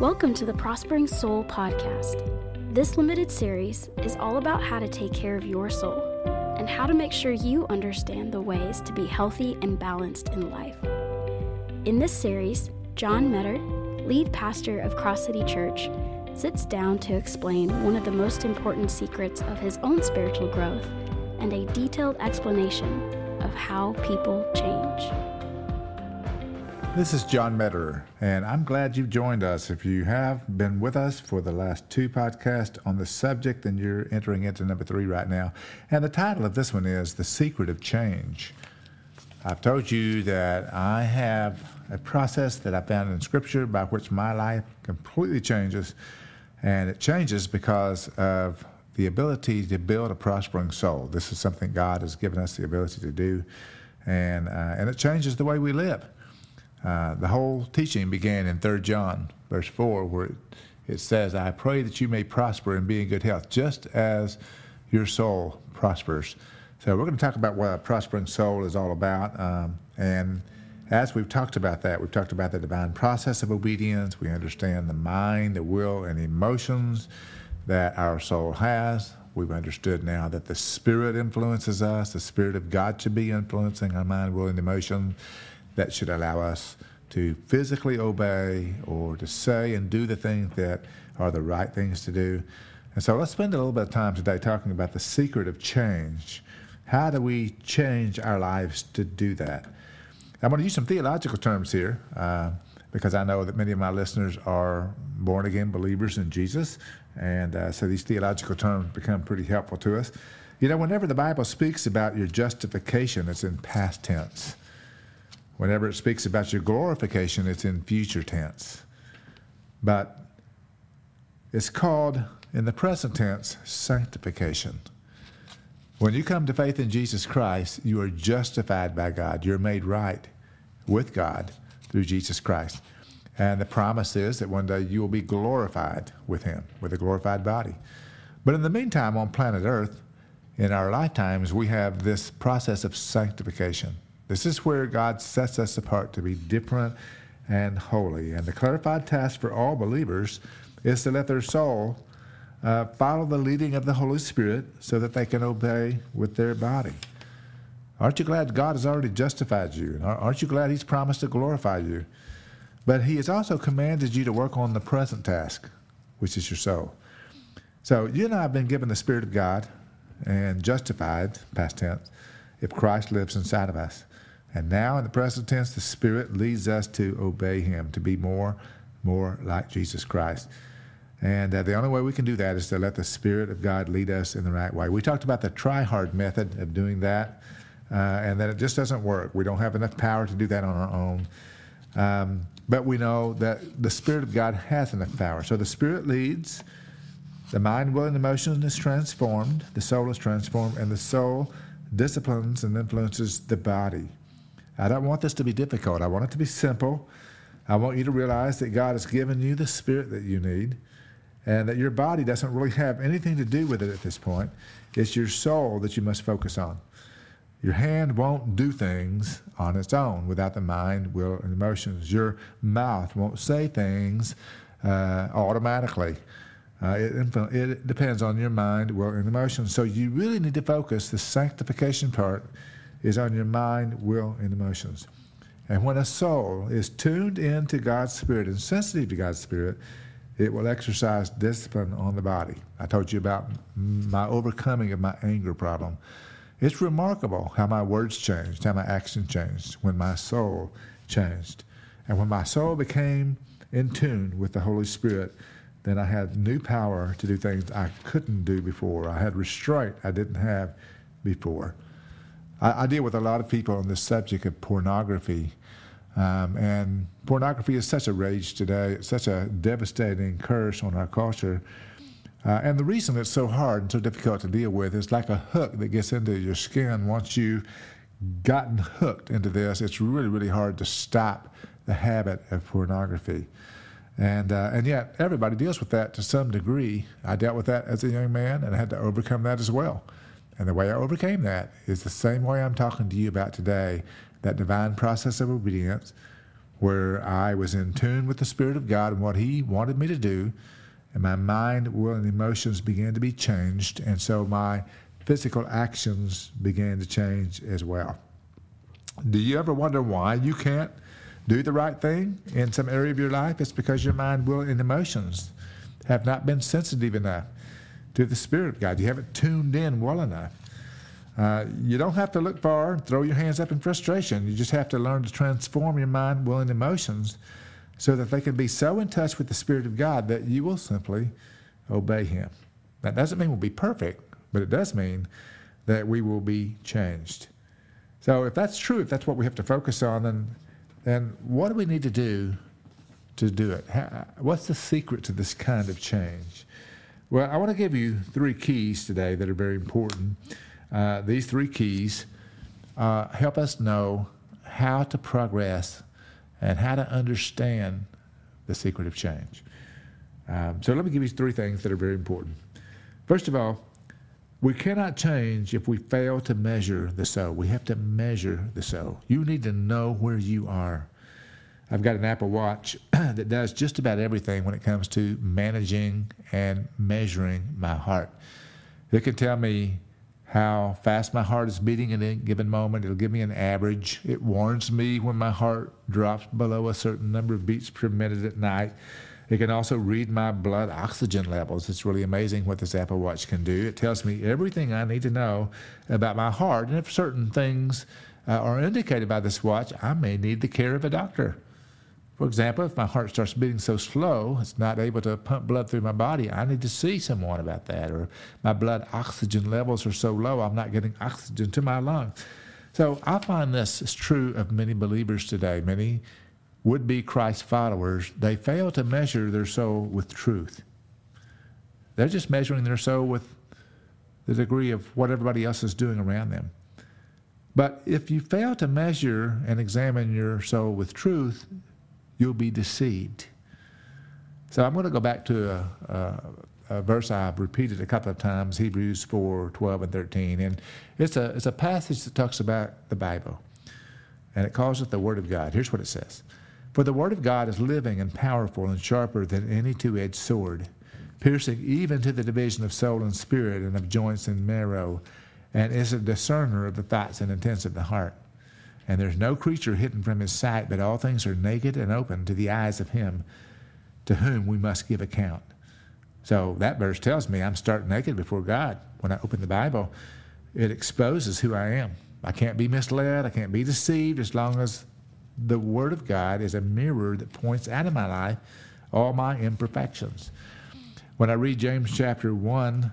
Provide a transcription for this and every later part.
Welcome to the Prospering Soul podcast. This limited series is all about how to take care of your soul and how to make sure you understand the ways to be healthy and balanced in life. In this series, John Meador, lead pastor of Cross City Church, sits down to explain one of the most important secrets of his own spiritual growth and a detailed explanation of how people change. This is John Meador, and I'm glad you've joined us. If you have been with us for the last two podcasts on the subject, then you're entering into number three right now. And the title of this one is The Secret of Change. I've told you that I have a process that I found in Scripture by which my life completely changes, and it changes because of the ability to build a prospering soul. This is something God has given us the ability to do, and, uh, and it changes the way we live. Uh, the whole teaching began in 3 John, verse 4, where it, it says, I pray that you may prosper and be in good health, just as your soul prospers. So, we're going to talk about what a prospering soul is all about. Um, and as we've talked about that, we've talked about the divine process of obedience. We understand the mind, the will, and emotions that our soul has. We've understood now that the Spirit influences us, the Spirit of God should be influencing our mind, will, and emotion that should allow us to physically obey or to say and do the things that are the right things to do. And so let's spend a little bit of time today talking about the secret of change. How do we change our lives to do that? I'm going to use some theological terms here uh, because I know that many of my listeners are born again believers in Jesus. And uh, so these theological terms become pretty helpful to us. You know, whenever the Bible speaks about your justification, it's in past tense. Whenever it speaks about your glorification, it's in future tense. But it's called, in the present tense, sanctification. When you come to faith in Jesus Christ, you are justified by God. You're made right with God through Jesus Christ. And the promise is that one day you will be glorified with Him, with a glorified body. But in the meantime, on planet Earth, in our lifetimes, we have this process of sanctification. This is where God sets us apart to be different and holy. And the clarified task for all believers is to let their soul uh, follow the leading of the Holy Spirit so that they can obey with their body. Aren't you glad God has already justified you? Aren't you glad He's promised to glorify you? But He has also commanded you to work on the present task, which is your soul. So you and I have been given the Spirit of God and justified, past tense, if Christ lives inside of us. And now, in the present tense, the Spirit leads us to obey Him, to be more, more like Jesus Christ. And uh, the only way we can do that is to let the Spirit of God lead us in the right way. We talked about the try hard method of doing that, uh, and that it just doesn't work. We don't have enough power to do that on our own. Um, but we know that the Spirit of God has enough power. So the Spirit leads, the mind, will, and emotion is transformed, the soul is transformed, and the soul disciplines and influences the body. I don't want this to be difficult. I want it to be simple. I want you to realize that God has given you the spirit that you need and that your body doesn't really have anything to do with it at this point. It's your soul that you must focus on. Your hand won't do things on its own without the mind, will, and emotions. Your mouth won't say things uh, automatically. Uh, it, it depends on your mind, will, and emotions. So you really need to focus the sanctification part is on your mind, will, and emotions. And when a soul is tuned into God's Spirit and sensitive to God's Spirit, it will exercise discipline on the body. I told you about my overcoming of my anger problem. It's remarkable how my words changed, how my action changed when my soul changed. And when my soul became in tune with the Holy Spirit, then I had new power to do things I couldn't do before. I had restraint I didn't have before. I, I deal with a lot of people on the subject of pornography. Um, and pornography is such a rage today. It's such a devastating curse on our culture. Uh, and the reason it's so hard and so difficult to deal with is like a hook that gets into your skin. Once you've gotten hooked into this, it's really, really hard to stop the habit of pornography. And, uh, and yet, everybody deals with that to some degree. I dealt with that as a young man and I had to overcome that as well. And the way I overcame that is the same way I'm talking to you about today that divine process of obedience where I was in tune with the Spirit of God and what He wanted me to do, and my mind, will, and emotions began to be changed, and so my physical actions began to change as well. Do you ever wonder why you can't do the right thing in some area of your life? It's because your mind, will, and emotions have not been sensitive enough to the Spirit of God. You haven't tuned in well enough. Uh, you don't have to look far and throw your hands up in frustration. You just have to learn to transform your mind, will, and emotions so that they can be so in touch with the Spirit of God that you will simply obey Him. That doesn't mean we'll be perfect, but it does mean that we will be changed. So if that's true, if that's what we have to focus on, then then what do we need to do to do it? How, what's the secret to this kind of change? Well, I want to give you three keys today that are very important. Uh, these three keys uh, help us know how to progress and how to understand the secret of change. Um, so let me give you three things that are very important. First of all, we cannot change if we fail to measure the soul. We have to measure the soul. You need to know where you are. I've got an Apple Watch that does just about everything when it comes to managing and measuring my heart. It can tell me how fast my heart is beating at a given moment. It'll give me an average. It warns me when my heart drops below a certain number of beats per minute at night. It can also read my blood oxygen levels. It's really amazing what this Apple Watch can do. It tells me everything I need to know about my heart. And if certain things uh, are indicated by this watch, I may need the care of a doctor. For example, if my heart starts beating so slow, it's not able to pump blood through my body, I need to see someone about that. Or my blood oxygen levels are so low, I'm not getting oxygen to my lungs. So I find this is true of many believers today. Many would be Christ followers, they fail to measure their soul with truth. They're just measuring their soul with the degree of what everybody else is doing around them. But if you fail to measure and examine your soul with truth, you'll be deceived. So I'm going to go back to a, a, a, verse I've repeated a couple of times, Hebrews 4, 12 and 13. And it's a, it's a passage that talks about the Bible. And it calls it the Word of God. Here's what it says. For the Word of God is living and powerful and sharper than any two-edged sword, piercing even to the division of soul and spirit and of joints and marrow, and is a discerner of the thoughts and intents of the heart. And there's no creature hidden from his sight, but all things are naked and open to the eyes of him to whom we must give account. So that verse tells me I'm stark naked before God. When I open the Bible, it exposes who I am. I can't be misled, I can't be deceived as long as the Word of God is a mirror that points out of my life all my imperfections. When I read James chapter 1,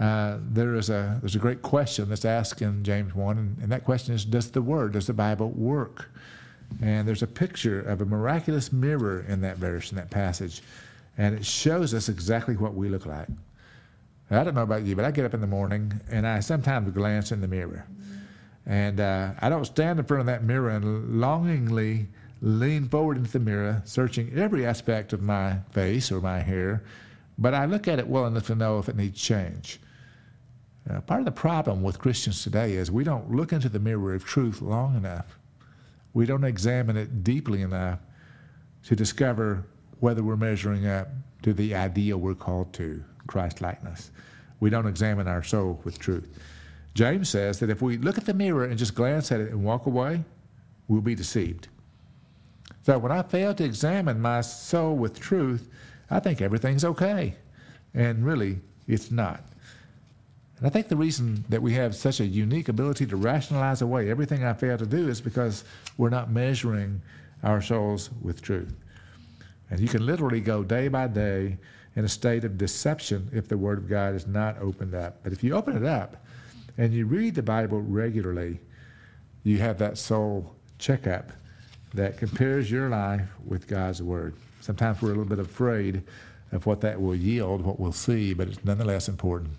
uh, there is a there's a great question that's asked in James one, and, and, that question is: Does the Word, does the Bible work? And there's a picture of a miraculous mirror in that verse, in that passage, and it shows us exactly what we look like. I don't know about you, but I get up in the morning and I sometimes glance in the mirror, and uh, I don't stand in front of that mirror and longingly lean forward into the mirror, searching every aspect of my face or my hair, but I look at it well enough to know if it needs change. Uh, part of the problem with Christians today is we don't look into the mirror of truth long enough. We don't examine it deeply enough to discover whether we're measuring up to the ideal we're called to, Christ likeness. We don't examine our soul with truth. James says that if we look at the mirror and just glance at it and walk away, we'll be deceived. So when I fail to examine my soul with truth, I think everything's okay. And really, it's not. And I think the reason that we have such a unique ability to rationalize away everything I fail to do is because we're not measuring our souls with truth. And you can literally go day by day in a state of deception if the Word of God is not opened up. But if you open it up and you read the Bible regularly, you have that soul checkup that compares your life with God's Word. Sometimes we're a little bit afraid of what that will yield, what we'll see, but it's nonetheless important.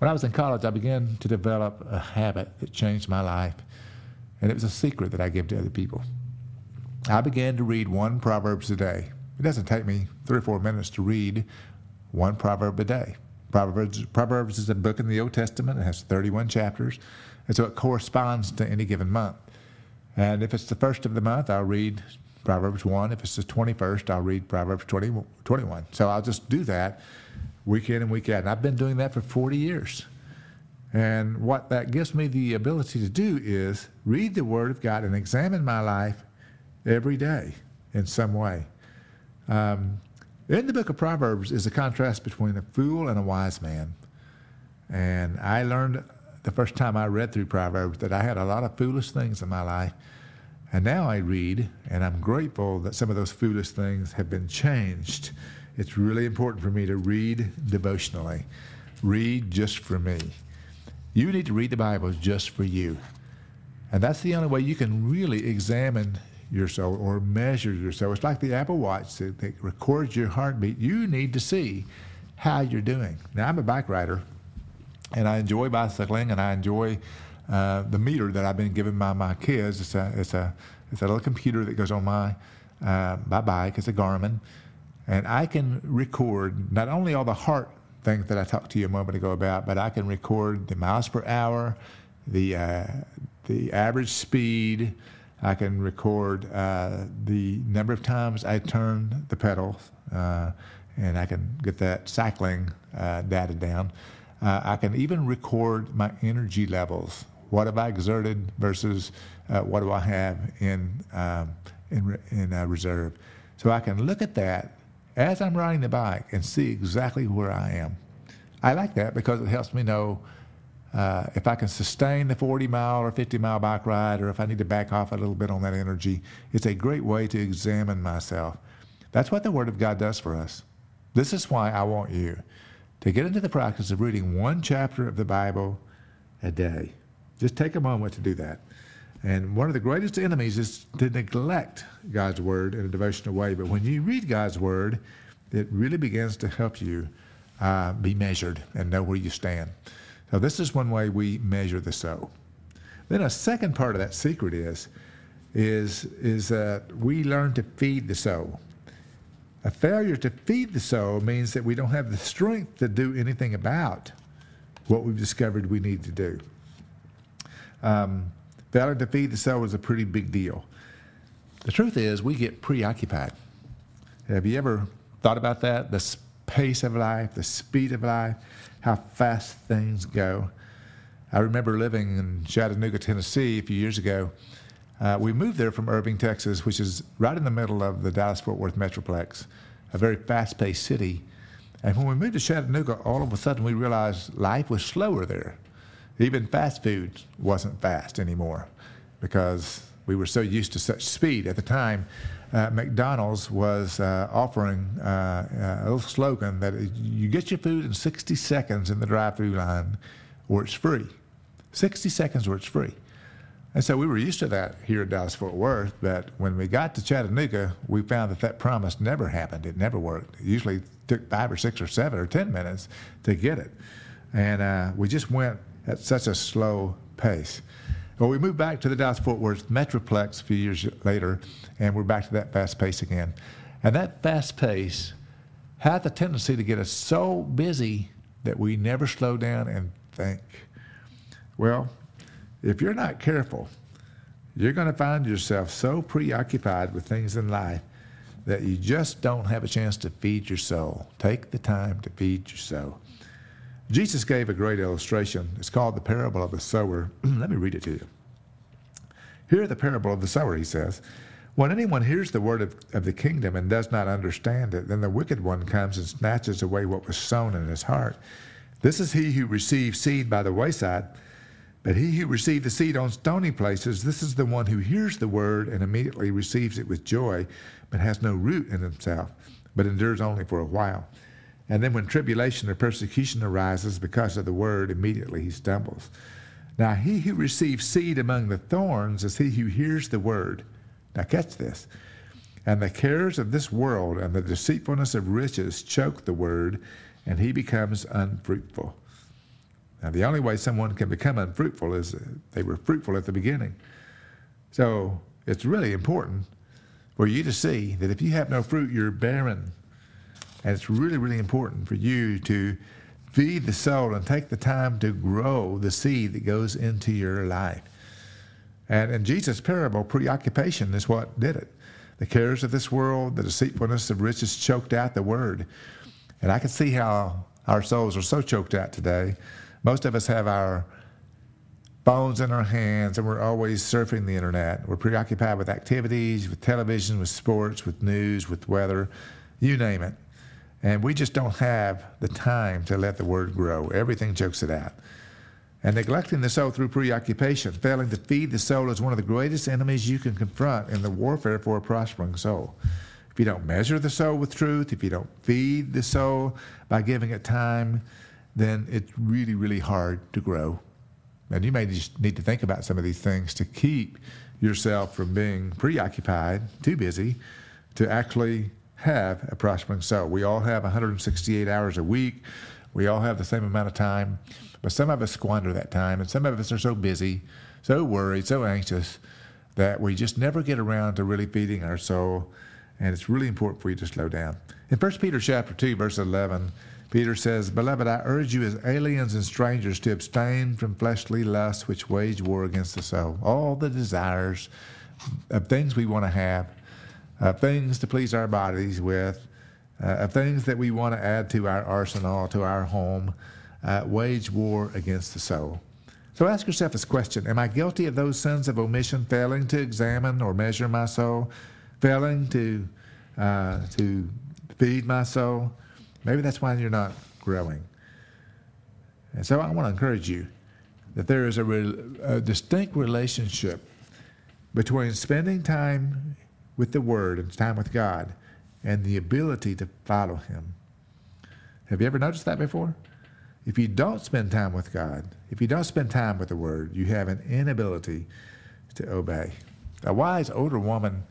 When I was in college, I began to develop a habit that changed my life, and it was a secret that I give to other people. I began to read one Proverbs a day. It doesn't take me three or four minutes to read one proverb a day. Proverbs, Proverbs is a book in the Old Testament. It has 31 chapters, and so it corresponds to any given month. And if it's the first of the month, I'll read Proverbs 1. If it's the 21st, I'll read Proverbs 20, 21. So I'll just do that week in and week out. And I've been doing that for 40 years. And what that gives me the ability to do is read the Word of God and examine my life every day in some way. Um, in the book of Proverbs is a contrast between a fool and a wise man. And I learned the first time I read through Proverbs that I had a lot of foolish things in my life. And now I read, and I'm grateful that some of those foolish things have been changed. It's really important for me to read devotionally, read just for me. You need to read the Bible just for you. And that's the only way you can really examine yourself or measure yourself. It's like the Apple Watch that, that records your heartbeat. You need to see how you're doing. Now, I'm a bike rider, and I enjoy bicycling, and I enjoy uh, the meter that I've been given by my kids. It's a, it's a, it's a little computer that goes on my, uh, my bike. It's a Garmin. And I can record not only all the heart things that I talked to you a moment ago about, but I can record the miles per hour, the, uh, the average speed. I can record uh, the number of times I turn the pedals, uh, and I can get that cycling uh, data down. Uh, I can even record my energy levels. What have I exerted versus uh, what do I have in um, in, in reserve? So I can look at that as I'm riding the bike and see exactly where I am. I like that because it helps me know uh, if I can sustain the 40 mile or 50 mile bike ride, or if I need to back off a little bit on that energy. It's a great way to examine myself. That's what the Word of God does for us. This is why I want you to get into the practice of reading one chapter of the Bible a day. Just take a moment to do that. And one of the greatest enemies is to neglect God's Word in a devotional way. But when you read God's Word, it really begins to help you uh, be measured and know where you stand. So, this is one way we measure the soul. Then, a second part of that secret is, is, is that we learn to feed the soul. A failure to feed the soul means that we don't have the strength to do anything about what we've discovered we need to do. Um, failure to feed the soul is a pretty big deal. The truth is, we get preoccupied. Have you ever thought about that? The pace of life, the speed of life, how fast things go. I remember living in Chattanooga, Tennessee a few years ago uh, we moved there from Irving, Texas, which is right in the middle of the Dallas Fort Worth Metroplex, a very fast paced city. And when we moved to Chattanooga, all of a sudden we realized life was slower there. Even fast food wasn't fast anymore because we were so used to such speed. At the time, uh, McDonald's was uh, offering uh, a little slogan that you get your food in 60 seconds in the drive through line or it's free. 60 seconds or it's free. And so we were used to that here at Dallas Fort Worth, but when we got to Chattanooga, we found that that promise never happened. It never worked. It usually took five or six or seven or ten minutes to get it. And uh, we just went at such a slow pace. Well, we moved back to the Dallas Fort Worth Metroplex a few years later, and we're back to that fast pace again. And that fast pace had the tendency to get us so busy that we never slow down and think. Well, if you're not careful, you're going to find yourself so preoccupied with things in life that you just don't have a chance to feed your soul. Take the time to feed your soul. Jesus gave a great illustration. It's called the parable of the sower. Let me read it to you. Hear the parable of the sower, he says. When anyone hears the word of, of the kingdom and does not understand it, then the wicked one comes and snatches away what was sown in his heart. This is he who receives seed by the wayside. But he who received the seed on stony places, this is the one who hears the word and immediately receives it with joy, but has no root in himself, but endures only for a while. And then when tribulation or persecution arises because of the word, immediately he stumbles. Now he who receives seed among the thorns is he who hears the word. Now catch this. And the cares of this world and the deceitfulness of riches choke the word, and he becomes unfruitful. Now, the only way someone can become unfruitful is they were fruitful at the beginning. So it's really important for you to see that if you have no fruit, you're barren. And it's really, really important for you to feed the soul and take the time to grow the seed that goes into your life. And in Jesus' parable, preoccupation is what did it. The cares of this world, the deceitfulness of riches choked out the word. And I can see how our souls are so choked out today. Most of us have our phones in our hands and we're always surfing the internet. We're preoccupied with activities, with television, with sports, with news, with weather, you name it. And we just don't have the time to let the word grow. Everything chokes it out. And neglecting the soul through preoccupation, failing to feed the soul is one of the greatest enemies you can confront in the warfare for a prospering soul. If you don't measure the soul with truth, if you don't feed the soul by giving it time, then it's really, really hard to grow. And you may just need to think about some of these things to keep yourself from being preoccupied, too busy, to actually have a prospering soul. We all have 168 hours a week. We all have the same amount of time, but some of us squander that time, and some of us are so busy, so worried, so anxious that we just never get around to really feeding our soul. And it's really important for you to slow down. In 1 Peter chapter 2, verse 11, Peter says, Beloved, I urge you as aliens and strangers to abstain from fleshly lusts which wage war against the soul. All the desires of things we want to have, uh, things to please our bodies with, uh, of things that we want to add to our arsenal, to our home, uh, wage war against the soul. So ask yourself this question Am I guilty of those sins of omission, failing to examine or measure my soul, failing to, uh, to feed my soul? Maybe that's why you're not growing. And so I want to encourage you that there is a, re- a distinct relationship between spending time with the Word and time with God and the ability to follow Him. Have you ever noticed that before? If you don't spend time with God, if you don't spend time with the Word, you have an inability to obey. A wise older woman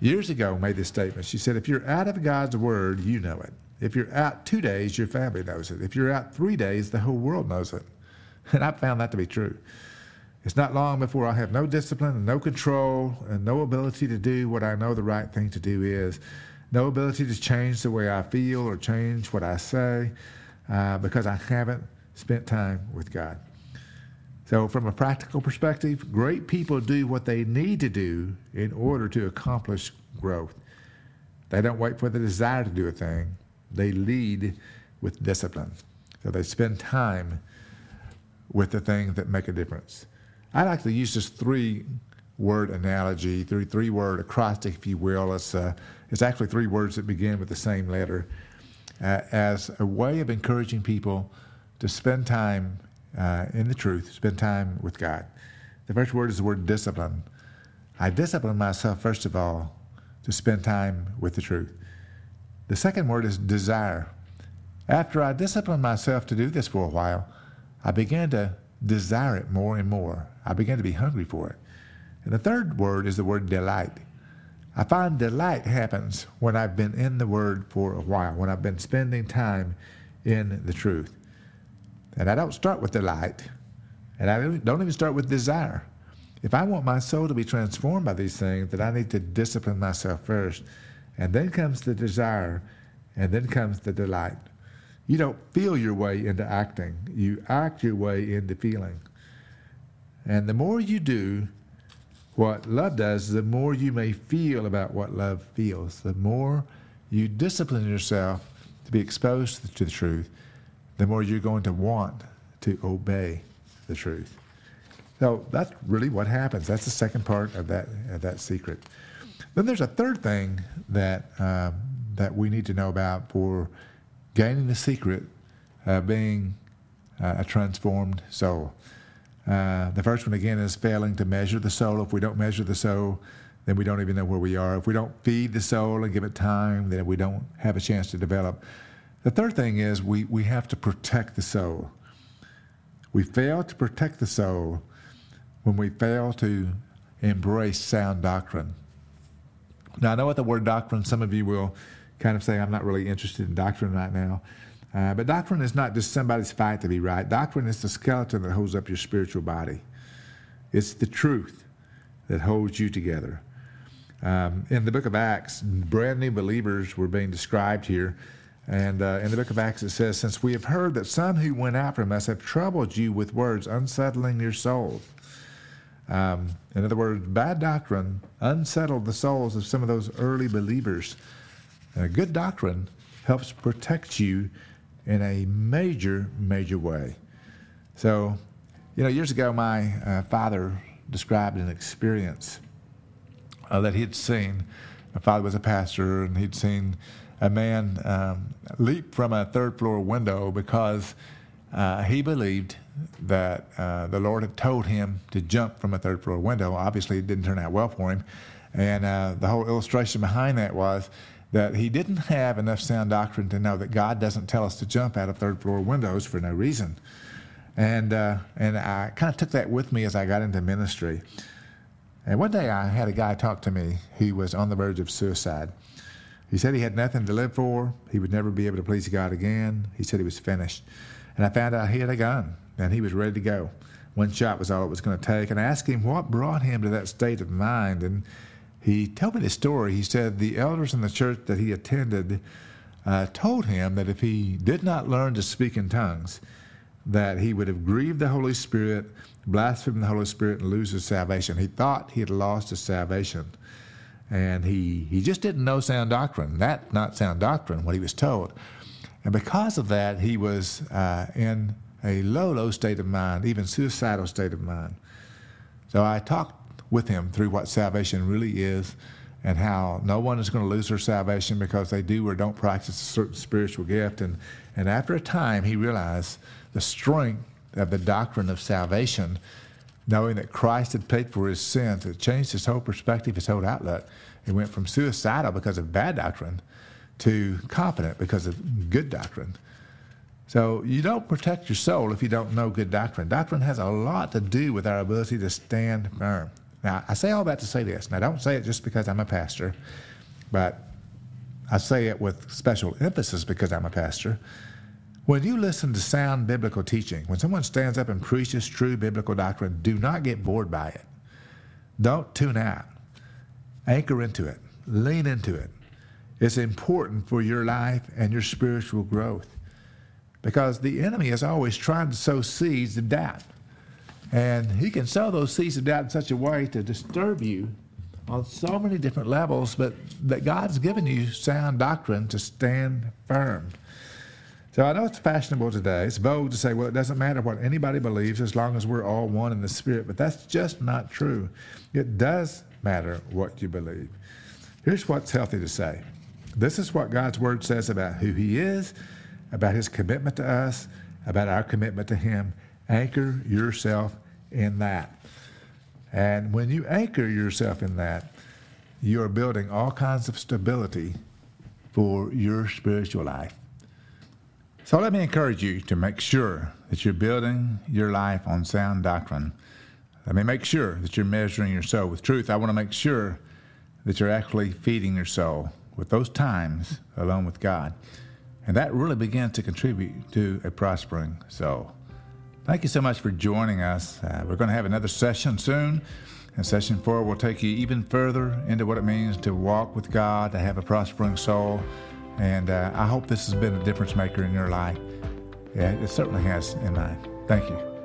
years ago made this statement. She said, If you're out of God's Word, you know it. If you're out two days, your family knows it. If you're out three days, the whole world knows it. And I've found that to be true. It's not long before I have no discipline and no control and no ability to do what I know the right thing to do is, no ability to change the way I feel or change what I say uh, because I haven't spent time with God. So, from a practical perspective, great people do what they need to do in order to accomplish growth. They don't wait for the desire to do a thing, they lead with discipline. So, they spend time with the things that make a difference. I like to use this three word analogy, three, three word acrostic, if you will. It's, uh, it's actually three words that begin with the same letter uh, as a way of encouraging people to spend time uh, in the truth, spend time with God. The first word is the word discipline. I discipline myself, first of all, to spend time with the truth. The second word is desire. After I discipline myself to do this for a while, I began to desire it more and more. I began to be hungry for it. And the third word is the word delight. I find delight happens when I've been in the Word for a while, when I've been spending time in the truth. And I don't start with delight, and I don't even start with desire. If I want my soul to be transformed by these things, then I need to discipline myself first. And then comes the desire, and then comes the delight. You don't feel your way into acting, you act your way into feeling. And the more you do what love does, the more you may feel about what love feels. The more you discipline yourself to be exposed to the truth, the more you're going to want to obey the truth. So that's really what happens. That's the second part of that of that secret. Then there's a third thing that um, that we need to know about for gaining the secret of being uh, a transformed soul. Uh, the first one, again, is failing to measure the soul. If we don't measure the soul, then we don't even know where we are. If we don't feed the soul and give it time, then we don't have a chance to develop. The third thing is we, we have to protect the soul. We fail to protect the soul when we fail to embrace sound doctrine. Now, I know what the word doctrine, some of you will kind of say, I'm not really interested in doctrine right now. Uh, but doctrine is not just somebody's fight to be right. Doctrine is the skeleton that holds up your spiritual body. It's the truth that holds you together. Um, in the book of Acts, brand new believers were being described here. And uh, in the book of Acts, it says, Since we have heard that some who went out from us have troubled you with words, unsettling your soul. Um, in other words, bad doctrine unsettled the souls of some of those early believers. And good doctrine helps protect you in a major, major way. So, you know, years ago, my uh, father described an experience uh, that he had seen. My father was a pastor, and he'd seen a man um, leap from a third floor window because uh, he believed that uh, the Lord had told him to jump from a third floor window. Obviously, it didn't turn out well for him. And uh, the whole illustration behind that was that he didn't have enough sound doctrine to know that God doesn't tell us to jump out of third floor windows for no reason. And, uh, and I kind of took that with me as I got into ministry. And one day I had a guy talk to me who was on the verge of suicide. He said he had nothing to live for. He would never be able to please God again. He said he was finished. And I found out he had a gun and he was ready to go. One shot was all it was going to take. And I asked him what brought him to that state of mind. And he told me the story. He said the elders in the church that he attended uh, told him that if he did not learn to speak in tongues, that he would have grieved the Holy Spirit, blasphemed the Holy Spirit, and lose his salvation. He thought he had lost his salvation. And he, he just didn't know sound doctrine. That not sound doctrine, what he was told. And because of that, he was uh, in a low, low state of mind, even suicidal state of mind. So I talked with him through what salvation really is and how no one is going to lose their salvation because they do or don't practice a certain spiritual gift. And, and after a time, he realized the strength of the doctrine of salvation, knowing that Christ had paid for his sins. It changed his whole perspective, his whole outlook. He went from suicidal because of bad doctrine to confident because of good doctrine. So you don't protect your soul if you don't know good doctrine. Doctrine has a lot to do with our ability to stand firm. Now, I say all that to say this. Now, I don't say it just because I'm a pastor, but I say it with special emphasis because I'm a pastor. When you listen to sound biblical teaching, when someone stands up and preaches true biblical doctrine, do not get bored by it. Don't tune out. Anchor into it. Lean into it. It's important for your life and your spiritual growth because the enemy is always trying to sow seeds of doubt. And he can sow those seeds of doubt in such a way to disturb you on so many different levels, but that God's given you sound doctrine to stand firm. So I know it's fashionable today. It's vogue to say, well, it doesn't matter what anybody believes as long as we're all one in the Spirit, but that's just not true. It does matter what you believe. Here's what's healthy to say this is what God's Word says about who He is about his commitment to us, about our commitment to him. Anchor yourself in that. And when you anchor yourself in that, you are building all kinds of stability for your spiritual life. So let me encourage you to make sure that you're building your life on sound doctrine. Let me make sure that you're measuring your soul with truth. I want to make sure that you're actually feeding your soul with those times alone with God. And that really begins to contribute to a prospering soul. Thank you so much for joining us. Uh, we're going to have another session soon. And session four will take you even further into what it means to walk with God, to have a prospering soul. And uh, I hope this has been a difference maker in your life. Yeah, it certainly has in mine. Thank you.